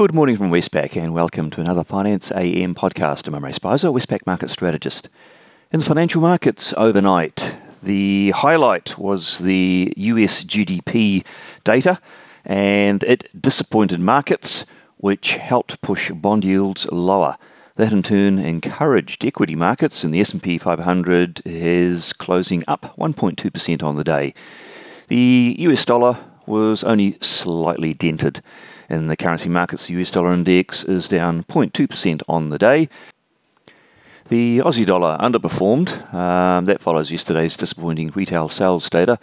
Good morning from Westpac and welcome to another Finance AM podcast. I'm Imre Speizer, Westpac market strategist. In the financial markets overnight, the highlight was the US GDP data and it disappointed markets, which helped push bond yields lower. That in turn encouraged equity markets and the S&P 500 is closing up 1.2% on the day. The US dollar was only slightly dented. In the currency markets, the US dollar index is down 0.2% on the day. The Aussie dollar underperformed. Um, that follows yesterday's disappointing retail sales data.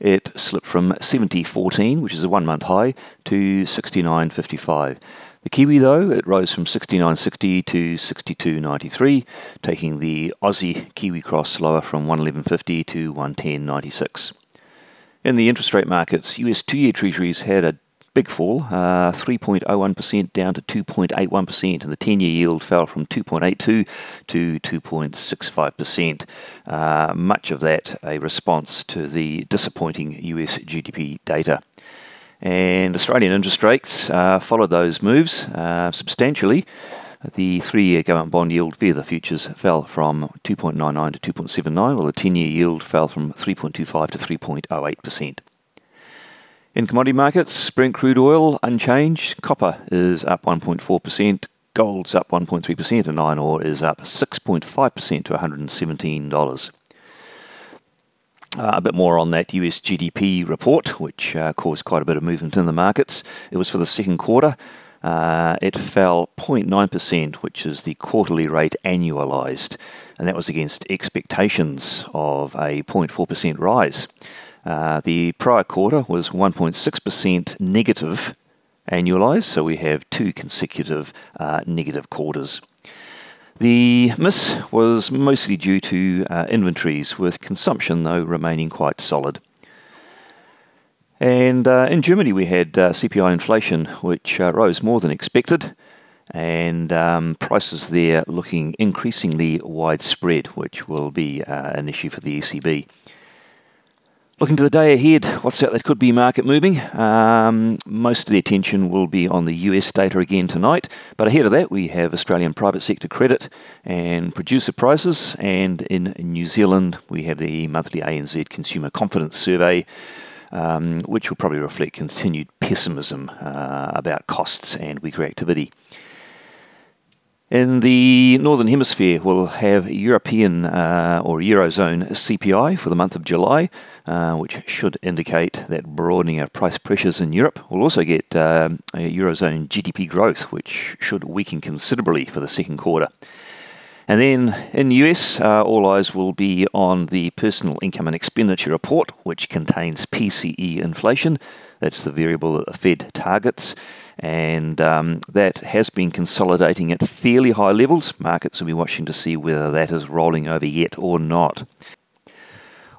It slipped from 70.14, which is a one month high, to 69.55. The Kiwi, though, it rose from 69.60 to 62.93, taking the Aussie Kiwi cross lower from 111.50 to 110.96. In the interest rate markets, US two year treasuries had a big fall, uh, 3.01% down to 2.81%, and the 10 year yield fell from 2.82 to 2.65%. Uh, much of that a response to the disappointing US GDP data. And Australian interest rates uh, followed those moves uh, substantially. The three year government bond yield via the futures fell from 2.99 to 2.79, while the 10 year yield fell from 3.25 to 3.08%. In commodity markets, Brent crude oil unchanged. Copper is up 1.4%. Gold's up 1.3%, and iron ore is up 6.5% to $117. Uh, a bit more on that US GDP report, which uh, caused quite a bit of movement in the markets. It was for the second quarter. Uh, it fell 0.9%, which is the quarterly rate annualized, and that was against expectations of a 0.4% rise. Uh, the prior quarter was 1.6% negative annualized, so we have two consecutive uh, negative quarters. The miss was mostly due to uh, inventories, with consumption, though, remaining quite solid. And uh, in Germany, we had uh, CPI inflation, which uh, rose more than expected, and um, prices there looking increasingly widespread, which will be uh, an issue for the ECB. Looking to the day ahead, what's out that could be market moving? Um, most of the attention will be on the US data again tonight, but ahead of that, we have Australian private sector credit and producer prices, and in New Zealand, we have the monthly ANZ Consumer Confidence Survey um, which will probably reflect continued pessimism uh, about costs and weaker activity. In the Northern Hemisphere, we'll have European uh, or Eurozone CPI for the month of July, uh, which should indicate that broadening of price pressures in Europe. We'll also get uh, Eurozone GDP growth, which should weaken considerably for the second quarter. And then in the US, uh, all eyes will be on the personal income and expenditure report, which contains PCE inflation. That's the variable that the Fed targets. And um, that has been consolidating at fairly high levels. Markets will be watching to see whether that is rolling over yet or not.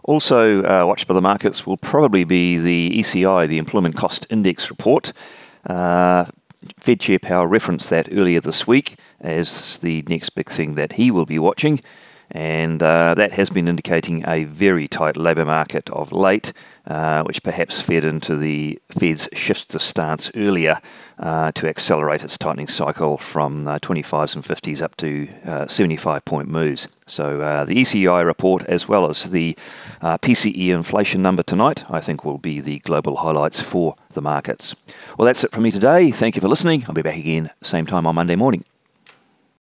Also, uh, watched by the markets will probably be the ECI, the Employment Cost Index report. Uh, Fed Chair Powell referenced that earlier this week as the next big thing that he will be watching, and uh, that has been indicating a very tight labour market of late, uh, which perhaps fed into the Fed's shift to stance earlier uh, to accelerate its tightening cycle from 25s uh, and 50s up to uh, 75 point moves. So uh, the ECI report, as well as the PCE inflation number tonight, I think will be the global highlights for the markets. Well, that's it from me today. Thank you for listening. I'll be back again same time on Monday morning.